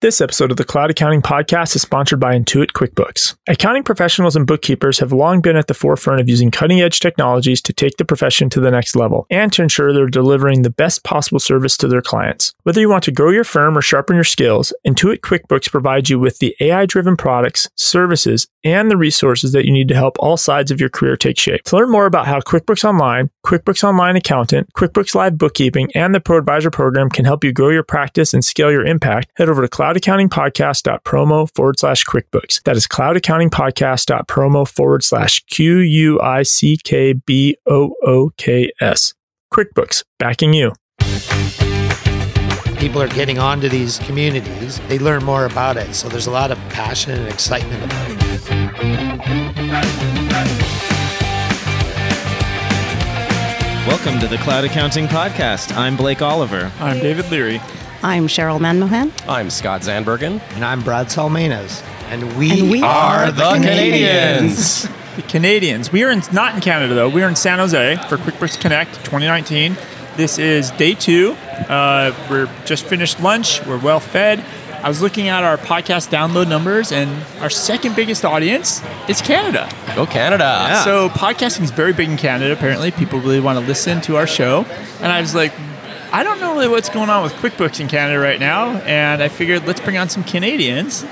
This episode of the Cloud Accounting Podcast is sponsored by Intuit QuickBooks. Accounting professionals and bookkeepers have long been at the forefront of using cutting edge technologies to take the profession to the next level and to ensure they're delivering the best possible service to their clients. Whether you want to grow your firm or sharpen your skills, Intuit QuickBooks provides you with the AI driven products, services, and the resources that you need to help all sides of your career take shape. To learn more about how QuickBooks Online, QuickBooks Online Accountant, QuickBooks Live Bookkeeping, and the Pro Advisor program can help you grow your practice and scale your impact, head over to cloudaccountingpodcast.promo forward slash QuickBooks. That is cloudaccountingpodcast.promo forward slash Q U I C K B O O K S. QuickBooks, backing you. People are getting onto these communities, they learn more about it. So there's a lot of passion and excitement about it. Welcome to the Cloud Accounting Podcast. I'm Blake Oliver. I'm David Leary. I'm Cheryl Manmohan. I'm Scott Zandbergen. And I'm Brad Salmanas. And we, And we are the Canadians. The Canadians. We are in, not in Canada though. We are in San Jose for QuickBooks Connect 2019. This is day two. Uh, we're just finished lunch. We're well fed. I was looking at our podcast download numbers, and our second biggest audience is Canada. Go Canada. So podcasting is very big in Canada. Apparently, people really want to listen to our show. And I was like, I don't know really what's going on with QuickBooks in Canada right now. And I figured let's bring on some Canadians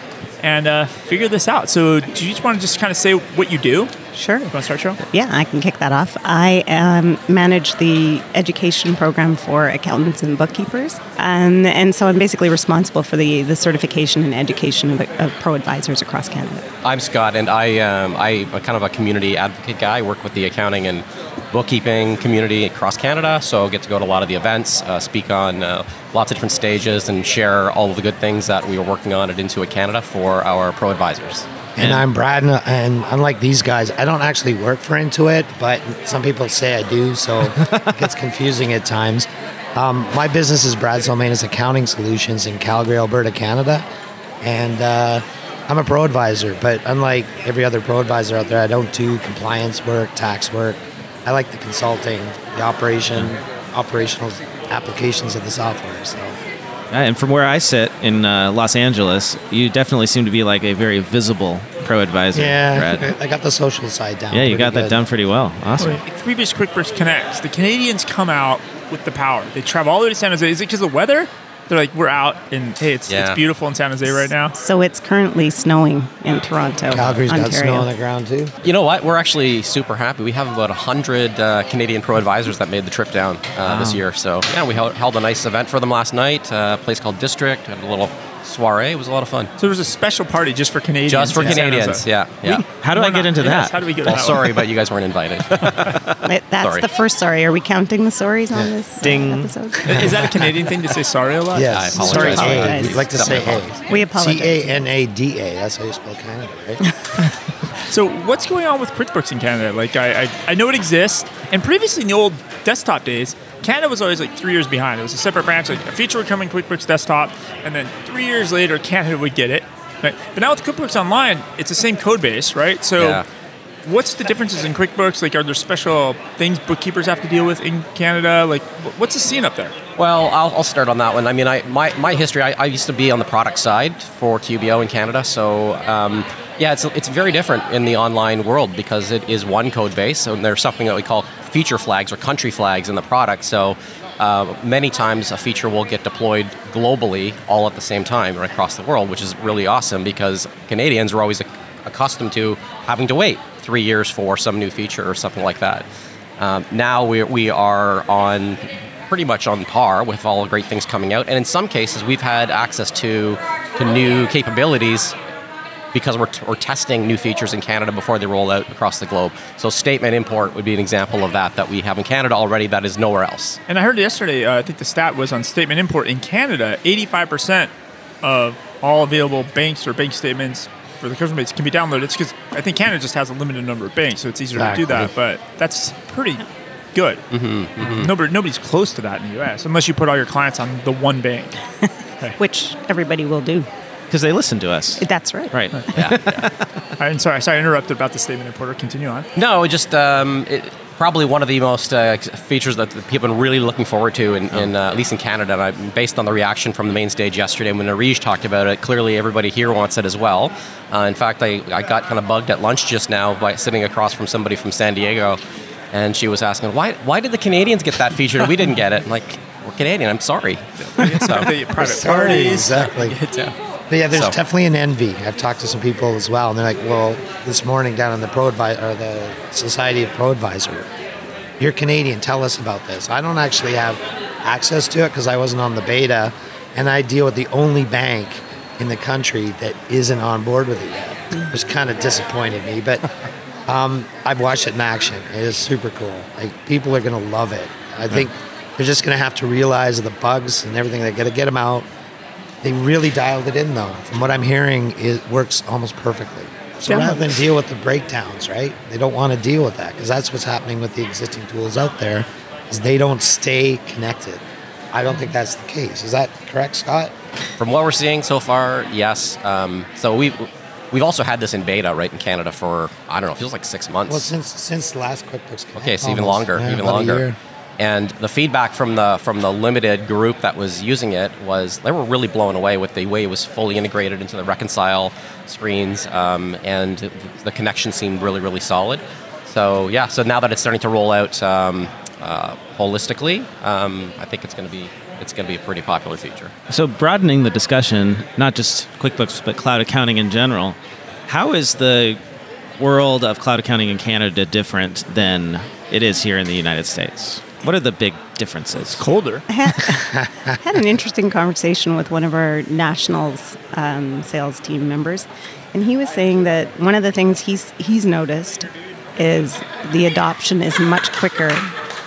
and uh, figure this out. So, do you just want to just kind of say what you do? Sure. You want to start, Cheryl? Yeah, I can kick that off. I um, manage the education program for accountants and bookkeepers. Um, and so I'm basically responsible for the, the certification and education of, of pro advisors across Canada. I'm Scott, and I um, I'm a kind of a community advocate guy. I work with the accounting and bookkeeping community across Canada, so I get to go to a lot of the events, uh, speak on uh, lots of different stages, and share all of the good things that we are working on at Intuit Canada for our pro advisors. And I'm Brad, and- and unlike these guys, I don't actually work for Intuit, but some people say I do, so it gets confusing at times. Um, my business is Brad Salmanas Accounting Solutions in Calgary, Alberta, Canada, and uh, I'm a pro advisor. But unlike every other pro advisor out there, I don't do compliance work, tax work. I like the consulting, the operation, operational applications of the software. So. Uh, And from where I sit in uh, Los Angeles, you definitely seem to be like a very visible pro advisor, Yeah, Brad. I got the social side down. Yeah, you pretty got that done pretty well. Awesome. Previous QuickBooks Connects, the Canadians come out with the power. They travel all the way to San Jose. Is it because of the weather? They're like, we're out, and hey, it's, Yeah. it's beautiful in San Jose right now. So it's currently snowing in Toronto, Calgary's got snow on the ground too. You know what? We're actually super happy. We have about 100 uh, Canadian pro advisors that made the trip down uh, this year. So, yeah, we held, held a nice event for them last night, uh, a place called District. Had a little soiree. It was a lot of fun. So there was a special party just for Canadians. Just for Canadians, Jose. yeah. yeah. How do I get not? into Yes, that? How do we get Well, that one? sorry, but you guys weren't invited. It- That's Sorry. the first sorry. Are we counting the sorries on this uh, Ding. episode? Is that a Canadian thing to say sorry a lot? Yes. I apologize Sorry, for A. We like to say Definitely A. We apologize. C A N A D A. That's how you spell Canada, right? So what's going on with QuickBooks in Canada? Like I, I, I know it exists, and previously in the old desktop days, Canada was always like three years behind. It was a separate branch. Like a feature would come in QuickBooks Desktop, and then three years later, Canada would get it. Right? But now with QuickBooks Online, it's the same code base, right? So. Yeah. What's the differences in QuickBooks? Like, are there special things bookkeepers have to deal with in Canada? Like, what's the scene up there? Well, I'll, I'll start on that one. I mean, I, my, my history, I, I used to be on the product side for QBO in Canada. So, um, yeah, it's, it's very different in the online world because it is one code base. And there's something that we call feature flags or country flags in the product. So, uh, many times a feature will get deployed globally all at the same time right across the world, which is really awesome because Canadians are always accustomed to having to wait three years for some new feature or something like that. Um, now we, we are on pretty much on par with all the great things coming out, and in some cases we've had access to to new capabilities because we're, we're testing new features in Canada before they roll out across the globe. So statement import would be an example of that that we have in Canada already that is nowhere else. And I heard yesterday, uh, I think the stat was on statement import in Canada, 85% of all available banks or bank statements for the customer base can be downloaded. It's because I think Canada just has a limited number of banks, so it's easier to do that. But that's pretty good. Nobody, nobody's close to that in the U.S. unless you put all your clients on the one bank. which everybody will do. Because they listen to us. That's right. Right. Yeah. I'm sorry, sorry, I interrupted about the statement reporter. Continue on. No, just um, it, probably one of the most uh, features that the people are really looking forward to, in, in uh, at least in Canada. And I, based on the reaction from the main stage yesterday when Ariege talked about it, clearly everybody here wants it as well. Uh, in fact, I, I got kind of bugged at lunch just now by sitting across from somebody from San Diego, and she was asking, why, why did the Canadians get that feature and we didn't get it? I'm like, we're Canadian, I'm sorry. So, private Sorry, parties. exactly. yeah. But yeah, there's So- definitely an envy. I've talked to some people as well, and they're like, "Well, this morning down in the Pro Advi- or the Society of Pro Advisor, you're Canadian. Tell us about this." I don't actually have access to it because I wasn't on the beta, and I deal with the only bank in the country that isn't on board with it yet, which kind of disappointed me. But um, I've watched it in action. It is super cool. Like people are gonna love it. I think they're just gonna have to realize the bugs and everything. They got to get them out. They really dialed it in, though. From what I'm hearing, it works almost perfectly. So Yeah. rather than deal with the breakdowns, right? They don't want to deal with that because that's what's happening with the existing tools out there. Is they don't stay connected. I don't think that's the case. Is that correct, Scott? From what we're seeing so far, yes. Um, so we've we've also had this in beta right in Canada for I don't know, it feels like six months. Well, since since the last QuickBooks. Connect, Okay, so even longer, Yeah, even about a longer. And the feedback from the from the limited group that was using it was they were really blown away with the way it was fully integrated into the reconcile screens, um, and the connection seemed really really solid. So yeah, so now that it's starting to roll out um, uh, holistically, um, I think it's going to be it's going to be a pretty popular feature. So broadening the discussion, not just QuickBooks but cloud accounting in general, how is the world of cloud accounting in Canada different than it is here in the United States? What are the big differences? Colder. I had, had an interesting conversation with one of our nationals um, sales team members, and he was saying that one of the things he's he's noticed is the adoption is much quicker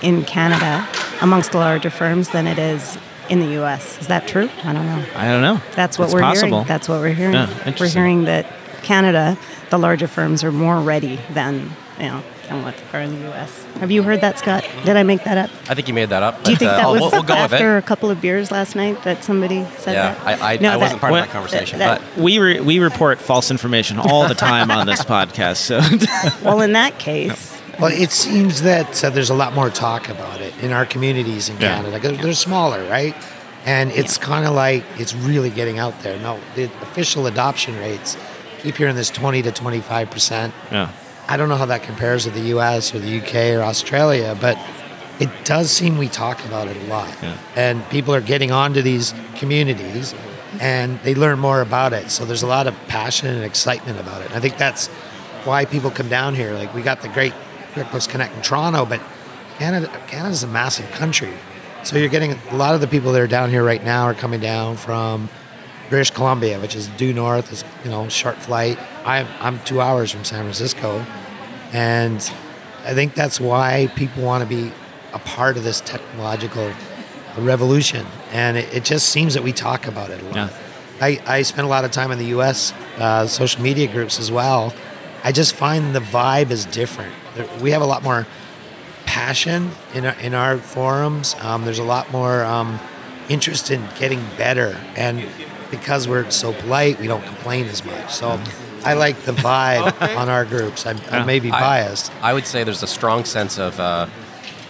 in Canada amongst the larger firms than it is in the U.S. Is that true? I don't know. I don't know. That's what It's we're possible. hearing. That's what we're hearing. Yeah, we're hearing that Canada, the larger firms are more ready than you know than what are in the U.S. Have you heard that, Scott? Did I make that up? I think you made that up. Do you think uh, that was we'll, we'll go with after it. a couple of beers last night that somebody said Yeah, that? I, I, No, I that- wasn't part What? of that conversation, that- but We re- we report false information all the time on this podcast. So Well, in that case, Well, it seems that uh, there's a lot more talk about it in our communities in Yeah. Canada. 'cause They're smaller, right? And it's kind of like it's really getting out there. No, the official adoption rates keep hearing this 20 to 25 percent. yeah. I don't know how that compares to the U.S. or the U.K. or Australia, but it does seem we talk about it a lot, Yeah. and people are getting onto these communities, and they learn more about it. So there's a lot of passion and excitement about it. And I think that's why people come down here. Like we got the great QuickBooks Connect in Toronto, but Canada Canada's a massive country, so you're getting a lot of the people that are down here right now are coming down from British Columbia, which is due north, is you know short flight. I'm I'm two hours from San Francisco, and I think that's why people want to be a part of this technological revolution. And it, it just seems that we talk about it a lot. Yeah. I, I spend a lot of time in the U.S. Uh, social media groups as well. I just find the vibe is different. There- We have a lot more passion in our, in our forums. Um, there's a lot more um, interest in getting better, and because we're so polite, we don't complain as much. So I like the vibe on our groups. I'm, I may be biased. I would say there's a strong sense of uh,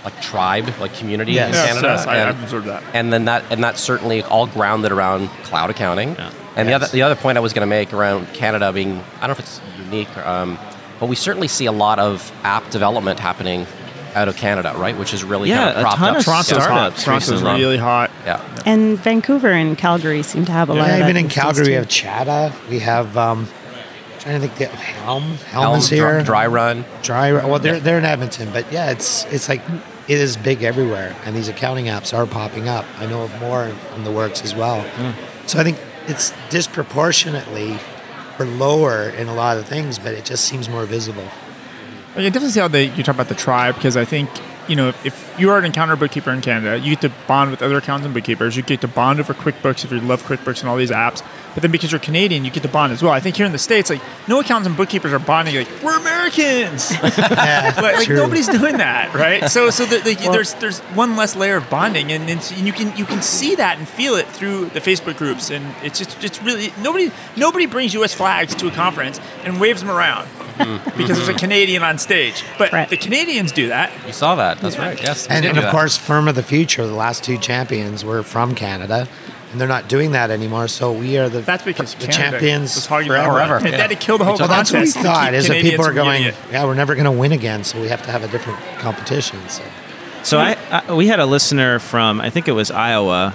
like tribe, like community Yes. in Yes, Canada, yes, and, I've observed that. and then that and that's certainly all grounded around cloud accounting. Yeah. And Yes. the other the other point I was going to make around Canada being I don't know if it's unique, um, but we certainly see a lot of app development happening out of Canada, right? Which is really Yeah, kind of a ton up. of Toronto's hot. startups Toronto's really hot. yeah. and Vancouver and Calgary seem to have a lot of Yeah, that even in these days, Calgary, we too. have Chata. We have um, trying to think. The Helm. Helm, Helm, is here. dry, dry run. Dry. Run. Well, they're they're in Edmonton, but yeah, it's it's like it is big everywhere, and these accounting apps are popping up. I know of more in the works as well. So I think it's disproportionately or lower in a lot of things, but it just seems more visible. I can definitely see how they you talk about the tribe because I think you know, if you are an accountant or bookkeeper in Canada, you get to bond with other accountants and bookkeepers. You get to bond over QuickBooks if you love QuickBooks and all these apps. But then because you're Canadian, you get to bond as well. I think here in the States, like, no accountants and bookkeepers are bonding like, we're Americans. Yeah, But like nobody's doing that, right? So so the, the, there's there's one less layer of bonding, and, and you can you can see that and feel it through the Facebook groups, and it's just it's really nobody nobody brings U.S. flags to a conference and waves them around because there's a Canadian on stage, but Right. the Canadians do that. You saw that. That's right. Yes. And, and of that. course, Firm of the Future, the last two champions were from Canada, and they're not doing that anymore. So we are the That's because the Canada champions was hogging forever. that Forever, They yeah. had to kill the whole Well, that's what we thought. Is that people are going, yeah, we're never going to win again, so we have to have a different competition. So So I, I we had a listener from I think it was Iowa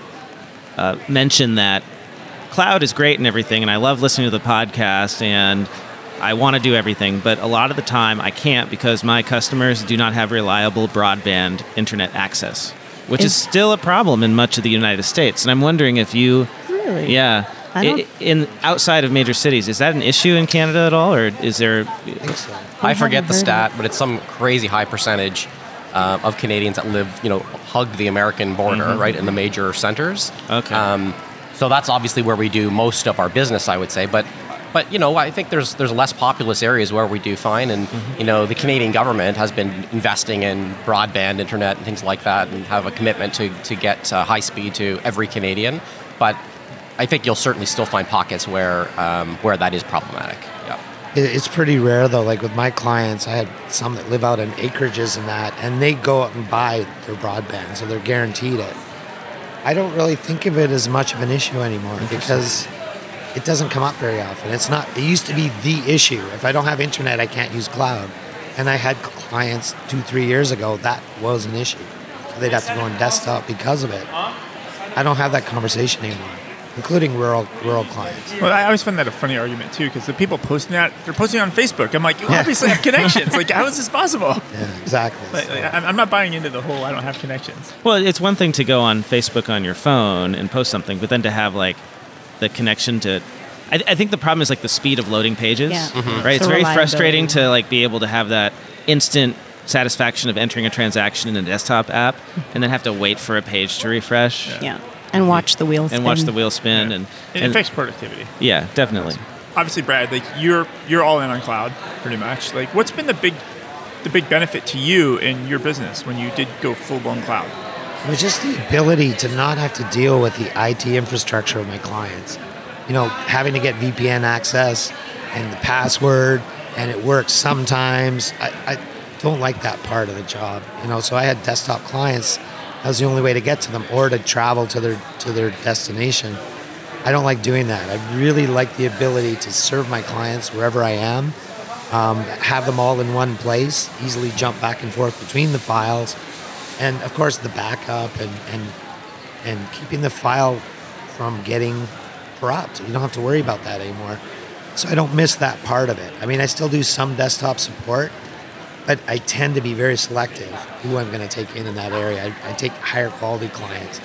uh, mention that cloud is great and everything, and I love listening to the podcast and I want to do everything, but a lot of the time I can't because my customers do not have reliable broadband internet access, which is, Is- still a problem in much of the United States. And I'm wondering if you, Really? yeah, I don't- in outside of major cities, is that an issue in Canada at all, or is there? I think so. I forget the heard stat, but it's some crazy high percentage uh, of Canadians that live, you know, hug the American border, right, in the major centers. Okay. Um, so that's obviously where we do most of our business, I would say. But, but you know, I think there's there's less populous areas where we do fine, and you know, the Canadian government has been investing in broadband internet and things like that, and have a commitment to to get uh, high speed to every Canadian. But I think you'll certainly still find pockets where um, where that is problematic. Yeah. It's pretty rare though. Like with my clients, I had some that live out in acreages and that, and they go out and buy their broadband, so they're guaranteed it. I don't really think of it as much of an issue anymore because it doesn't come up very often. It's not. It used to be the issue. If I don't have internet, I can't use cloud. And I had clients two, three years ago that was an issue. So they'd have to go on desktop because of it. I don't have that conversation anymore, including rural rural clients. Well, I always find that a funny argument too, because the people posting that they're posting it on Facebook. I'm like, you obviously have connections. Like, how is this possible? Yeah, exactly. Like, So- I'm I'm not buying into the whole I don't have connections. Well, it's one thing to go on Facebook on your phone and post something, but then to have like the connection to. I, I think the problem is like the speed of loading pages, Yeah. Mhm. right? It's The very frustrating to like be able to have that instant satisfaction of entering a transaction in a desktop app, and then have to wait for a page to refresh Yeah. And watch the wheels and watch the wheel spin, and, It and affects productivity. yeah, definitely. Obviously, Brad, like you're you're all in on cloud, pretty much. Like, what's been the big the big benefit to you in your business when you did go full blown cloud? It was just the ability to not have to deal with the IT infrastructure of my clients. You know, having to get VPN access and the password, and it works sometimes. I, I don't like that part of the job. You know, so I had desktop clients. That was the only way to get to them, or to travel to their to their destination. I don't like doing that. I really like the ability to serve my clients wherever I am, um, have them all in one place, easily jump back and forth between the files, and of course the backup and and and keeping the file from getting corrupt. You don't have to worry about that anymore. So I don't miss that part of it. I mean, I still do some desktop support, but I tend to be very selective who I'm going to take in in that area. I, I take higher quality clients.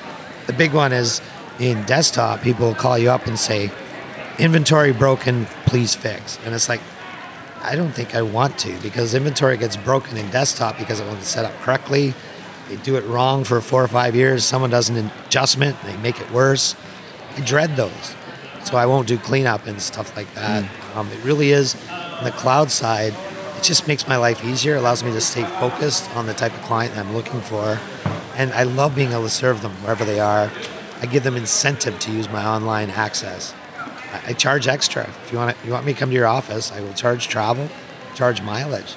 The big one is in desktop, people call you up and say, inventory broken, please fix. And it's like, I don't think I want to because inventory gets broken in desktop because it wasn't set up correctly. They do it wrong for four or five years. Someone does an adjustment, they make it worse. I dread those. So I won't do cleanup and stuff like that. Um, it really is on the cloud side. It just makes my life easier. It allows me to stay focused on the type of client that I'm looking for. And I love being able to serve them wherever they are. I give them incentive to use my online access. I, I charge extra. If you want you want me to come to your office, I will charge travel, charge mileage.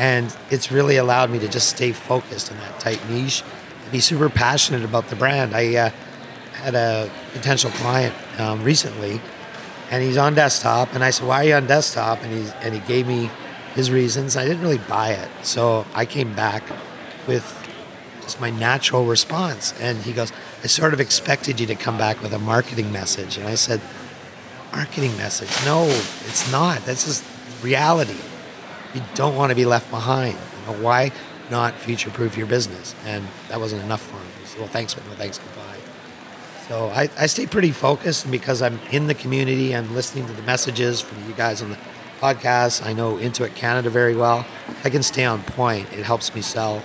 And it's really allowed me to just stay focused in that tight niche be super passionate about the brand. I uh, had a potential client um, recently, and he's on desktop, and I said, "Why are you on desktop?" And he and he gave me his reasons. I didn't really buy it, so I came back with just my natural response, and he goes, "I sort of expected you to come back with a marketing message," and I said, "Marketing message? No, it's not. That's just reality. You don't want to be left behind. You know, why not future-proof your business?" And that wasn't enough for him. He said, "Well, thanks, but no thanks, goodbye." So I, I stay pretty focused and because I'm in the community. I'm listening to the messages from you guys on the podcast. I know Intuit Canada very well. I can stay on point. It helps me sell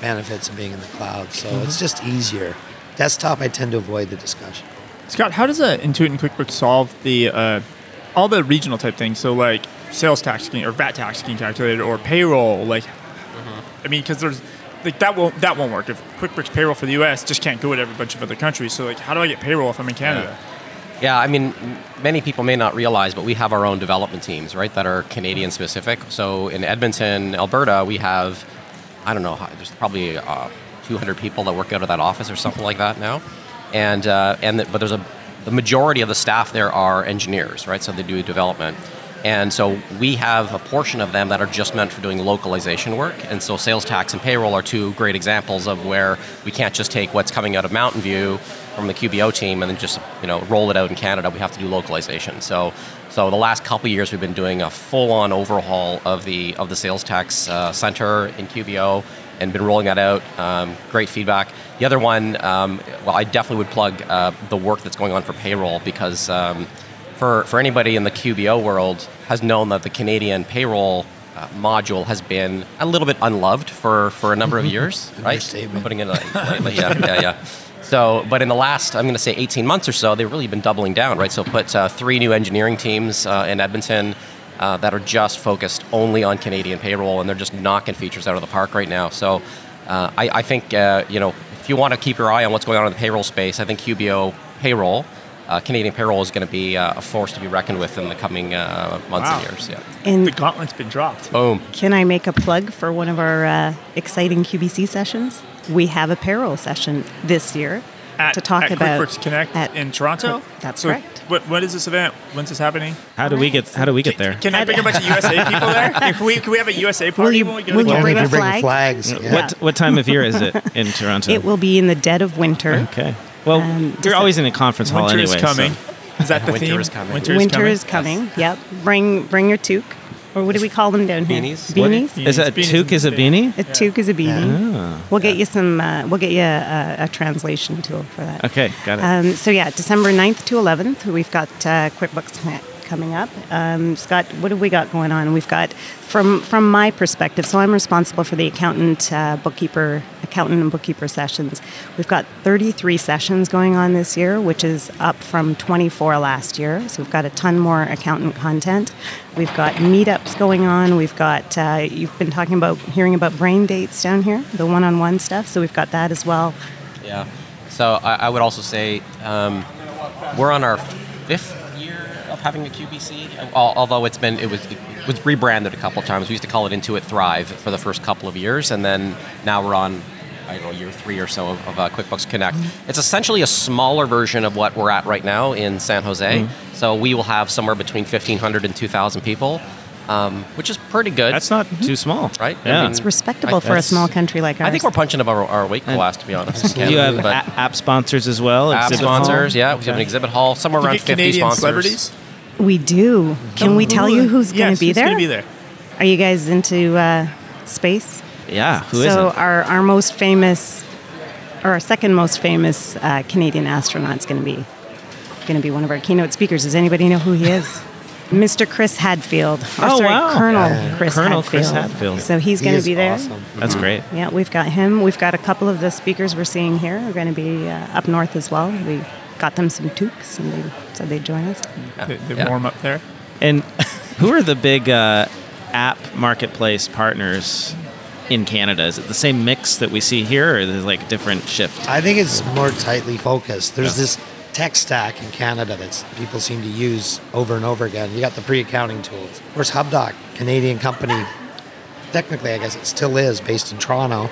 benefits of being in the cloud. So it's just easier. Desktop, I tend to avoid the discussion. Scott, how does uh, Intuit and QuickBooks solve the uh, all the regional type things? So like sales tax or VAT tax getting calculated or payroll. Like, I mean, because there's like that won't that won't work if QuickBooks payroll for the U.S. just can't go to every bunch of other countries. So like, how do I get payroll if I'm in Canada? Yeah, I mean, many people may not realize, but we have our own development teams, right, that are Canadian specific. So in Edmonton, Alberta, we have, I don't know, there's probably uh, 200 people that work out of that office or something like that now. And, uh, and the, but there's a, the majority of the staff there are engineers, right, so they do development. And so we have a portion of them that are just meant for doing localization work. And so sales tax and payroll are two great examples of where we can't just take what's coming out of Mountain View from the QBO team and then just you know roll it out in Canada. We have to do localization. So so the last couple years we've been doing a full-on overhaul of the of the sales tax uh, center in QBO and been rolling that out. Um, great feedback. The other one, um, well, I definitely would plug uh, the work that's going on for payroll because. Um, for, for anybody in the QBO world has known that the Canadian payroll uh, module has been a little bit unloved for, for a number of years, right? I'm putting it like, yeah, yeah, yeah. So, but in the last, I'm going to say 18 months or so, they've really been doubling down, right? So, put uh, three new engineering teams uh, in Edmonton uh, that are just focused only on Canadian payroll, and they're just knocking features out of the park right now. So, uh, I, I think uh, you know if you want to keep your eye on what's going on in the payroll space, I think QBO payroll uh, Canadian payroll is going to be uh, a force to be reckoned with in the coming uh, months Wow. and years. Yeah. And The gauntlet's been dropped. Boom. Can I make a plug for one of our uh, exciting QBC sessions? We have a payroll session this year At, to talk at about QuickBooks Connect at- in Toronto. That's so correct. What what is this event? When's this happening? How do we get How do we get there? Can I bring a bunch of USA people there? Can we, can we have a USA party you- when we go will you bring you a bring flag? flags. Yeah. What What time of year is it in Toronto? It will be in the dead of winter. Okay. Well, Um, you're just- always in a conference hall Winter anyway. is coming. so- Is that the Winter theme? is coming. Winter, Winter is is coming. Yep. Bring bring your toque, or what do we call them down here? Beanies? What- Beanies. Yeah. Is that Beanies toque is a and beanie? A toque is a beanie. Ah. We'll get you some. Uh, we'll get you a, a translation tool for that. Okay, got it. Um, so yeah, December 9th to 11th, we've got uh, QuickBooks Connect coming up. Um, Scott, what have we got going on? We've got from from my perspective. So I'm responsible for the accountant, uh, bookkeeper, accountant and bookkeeper sessions. We've got 33 sessions going on this year, which is up from 24 last year. So we've got a ton more accountant content. We've got meetups going on. We've got uh, you've been talking about hearing about brain dates down here, the one-on-one stuff. So we've got that as well. Yeah. So I, I would also say um, we're on our fifth having a QBC. Although it's been it was it was rebranded a couple of times. We used to call it Intuit Thrive for the first couple of years, and then now we're on. I don't know, year three or so of, of uh, QuickBooks Connect. It's essentially a smaller version of what we're at right now in San Jose. So we will have somewhere between 1,500 and 2,000 people, um, which is pretty good. That's not too small, Right? I mean, It's respectable I- for a small country like ours. I think we're punching above our, our weight class, to be honest. in you have a- app sponsors as well. app exhibit hall? sponsors. Yeah, we have an exhibit hall, somewhere around get 50 Canadian sponsors. celebrities. We do. Can we tell you who's going Yes, to be who's there? gonna be there? Are you guys into uh, space? Yeah, who so not our our most famous, or our second most famous uh, Canadian astronaut's going to be going to be one of our keynote speakers. Does anybody know who he is? Mr. Chris Hadfield. Or Oh, sorry, wow. Colonel Yeah. Chris Colonel Hadfield. Chris Hadfield. So he's He going to be there. awesome. That's great. Yeah, we've got him. We've got a couple of the speakers we're seeing here are going to be uh, up north as well. We got them some toques and they said they'd join us. They, they Yeah. warm up there. And who are the big uh, app marketplace partners in Canada? Is it the same mix that we see here, or is it like a different shift? I think it's more tightly focused. There's this tech stack in Canada that people seem to use over and over again. You got the pre-accounting tools. Of course, HubDoc, Canadian company, technically, I guess it still is based in Toronto.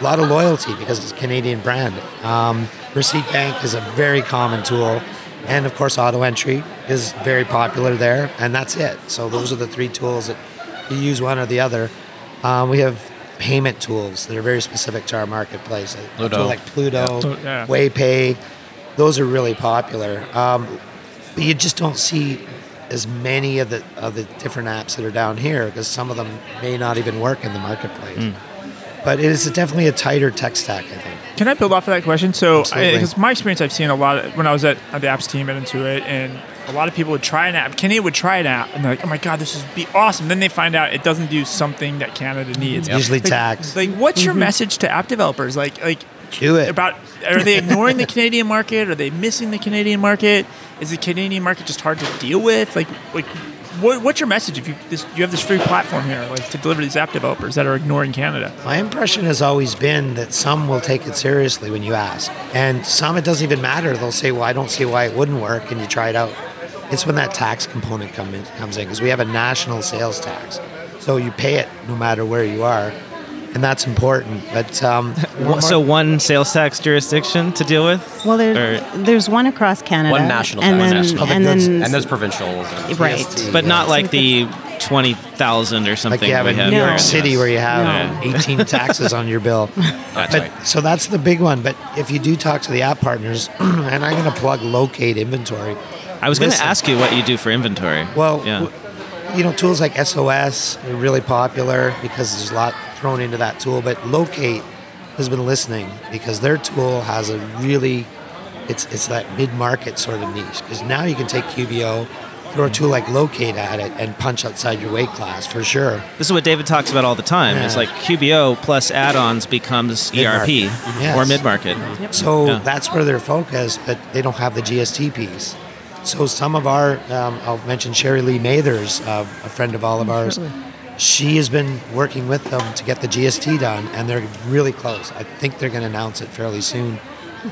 A lot of loyalty because it's a Canadian brand. Um, Receipt Bank is a very common tool. And of course, AutoEntry is very popular there, and that's it. So those are the three tools that you use one or the other. Um, we have payment tools that are very specific to our marketplace. A Plooto. tool like Plooto, yeah. WayPay, those are really popular. Um, but you just don't see as many of the of the different apps that are down here because some of them may not even work in the marketplace. Hmm. But it is definitely a tighter tech stack, I think. Can I build off of that question? So, because my experience, I've seen a lot of, when I was at, at the apps team at Intuit, and a lot of people would try an app. Canada would try an app, and they're like, "Oh my god, this would be awesome." Then they find out it doesn't do something that Canada needs. Usually Like- tax. Like, what's your mm-hmm. message to app developers? Like, like Do it. about are they ignoring the Canadian market? Are they missing the Canadian market? Is the Canadian market just hard to deal with? Like, like what, what's your message if you this, you have this free platform here, like to deliver these app developers that are ignoring Canada? My impression has always been that some will take it seriously when you ask, and some it doesn't even matter. They'll say, "Well, I don't see why it wouldn't work," and you try it out. It's when that tax component come in, comes in because we have a national sales tax, so you pay it no matter where you are, and that's important. But um, Wha- So one sales tax jurisdiction to deal with. Well, there, Or- there's one across Canada. One national and tax. then, National. and Public goods. then And there's provincial. right. GST. but not like the twenty thousand or something. like you have we in New. York here in the City US. where you have No. 18 taxes on your bill. That's but right. so that's the big one. But if you do talk to the app partners, and I'm going to plug locate inventory. I was going to ask you what you do for inventory. Well, yeah. w- you know, tools like SOS are really popular because there's a lot thrown into that tool. But Locate has been listening because their tool has a really, it's it's that mid market sort of niche. Because now you can take QBO, throw a tool like Locate at it, and punch outside your weight class for sure. This is what David talks about all the time. It's like QBO plus add-ons becomes ERP Mid-market. Yes. or mid-market. So Yeah. that's where they're focused, but they don't have the GST piece. So some of our, um, I'll mention Sherry Lee Mathers, uh, a friend of all of ours. She has been working with them to get the GST done, and they're really close. I think they're going to announce it fairly soon.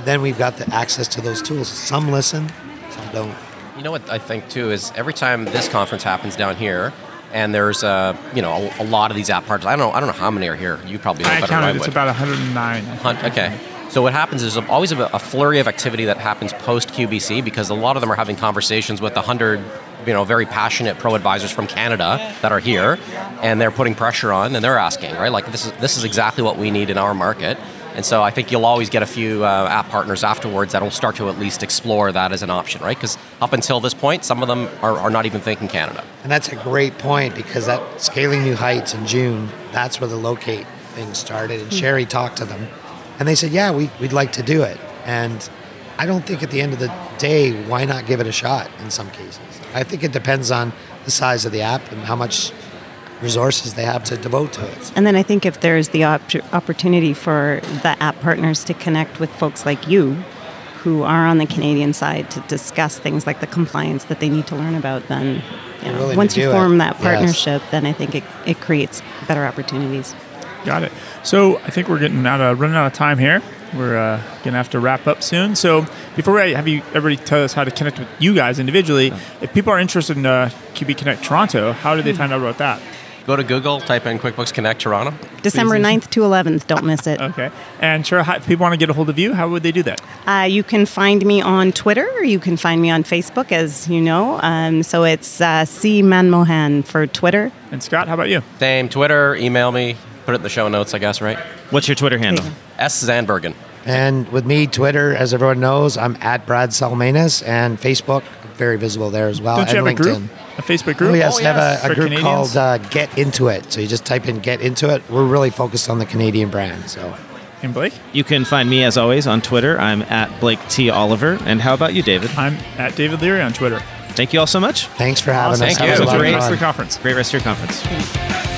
Then we've got the access to those tools. Some listen, some don't. You know what I think too is every time this conference happens down here, and there's uh, you know a, a lot of these app partners. I don't know. I don't know how many are here. You probably know I better than I counted it's about 109. Hunt, okay. So what happens is always a, flurry of activity that happens post QBC because a lot of them are having conversations with the hundred, you know, very passionate pro advisors from Canada that are here, and they're putting pressure on and they're asking, right? Like this is this is exactly what we need in our market. And so I think you'll always get a few uh, app partners afterwards that'll start to at least explore that as an option, right? Because up until this point, some of them are, are not even thinking Canada. And that's a great point because that scaling new heights in June, that's where the locate thing started. And Sherry talked to them, and they said, "Yeah, we, we'd like to do it." And I don't think at the end of the day, why not give it a shot? In some cases, I think it depends on the size of the app and how much resources they have to devote to it. And then I think if there's the op- opportunity for the app partners to connect with folks like you, who are on the Canadian side, to discuss things like the compliance that they need to learn about, then you know, once you do it. form that Yes. partnership, then I think it, it creates better opportunities. Got it. So I think we're getting out of running out of time here. We're uh, gonna have to wrap up soon. So before we have you everybody tell us how to connect with you guys individually, if people are interested in uh, QB Connect Toronto, how do they find out about that? Go to Google, type in QuickBooks Connect Toronto. December Please. 9th to 11th, don't miss it. Okay. And sure, if people want to get a hold of you, how would they do that? Uh, you can find me on Twitter, or you can find me on Facebook, as you know. Um, so it's uh, C Manmohan for Twitter. And Scott, how about you? Same Twitter, email me, put it in the show notes, I guess, right? What's your Twitter handle? S. Zandbergen. And with me, Twitter, as everyone knows, I'm at Brad Salmanis, and Facebook, very visible there as well, Don't you and have a group, a Facebook group? Oh yes, Oh, have a, a group Canadians? called uh, Get Into It. So you just type in Get Into It. We're really focused on the Canadian brand. So And Blake, You can find me as always on Twitter. I'm at Blake T Oliver. And how about you, David? I'm at David Leary on Twitter. Thank you all so much. thanks for having Awesome. us. Thank That you. a lot of Great fun. the conference. Great rest of your conference.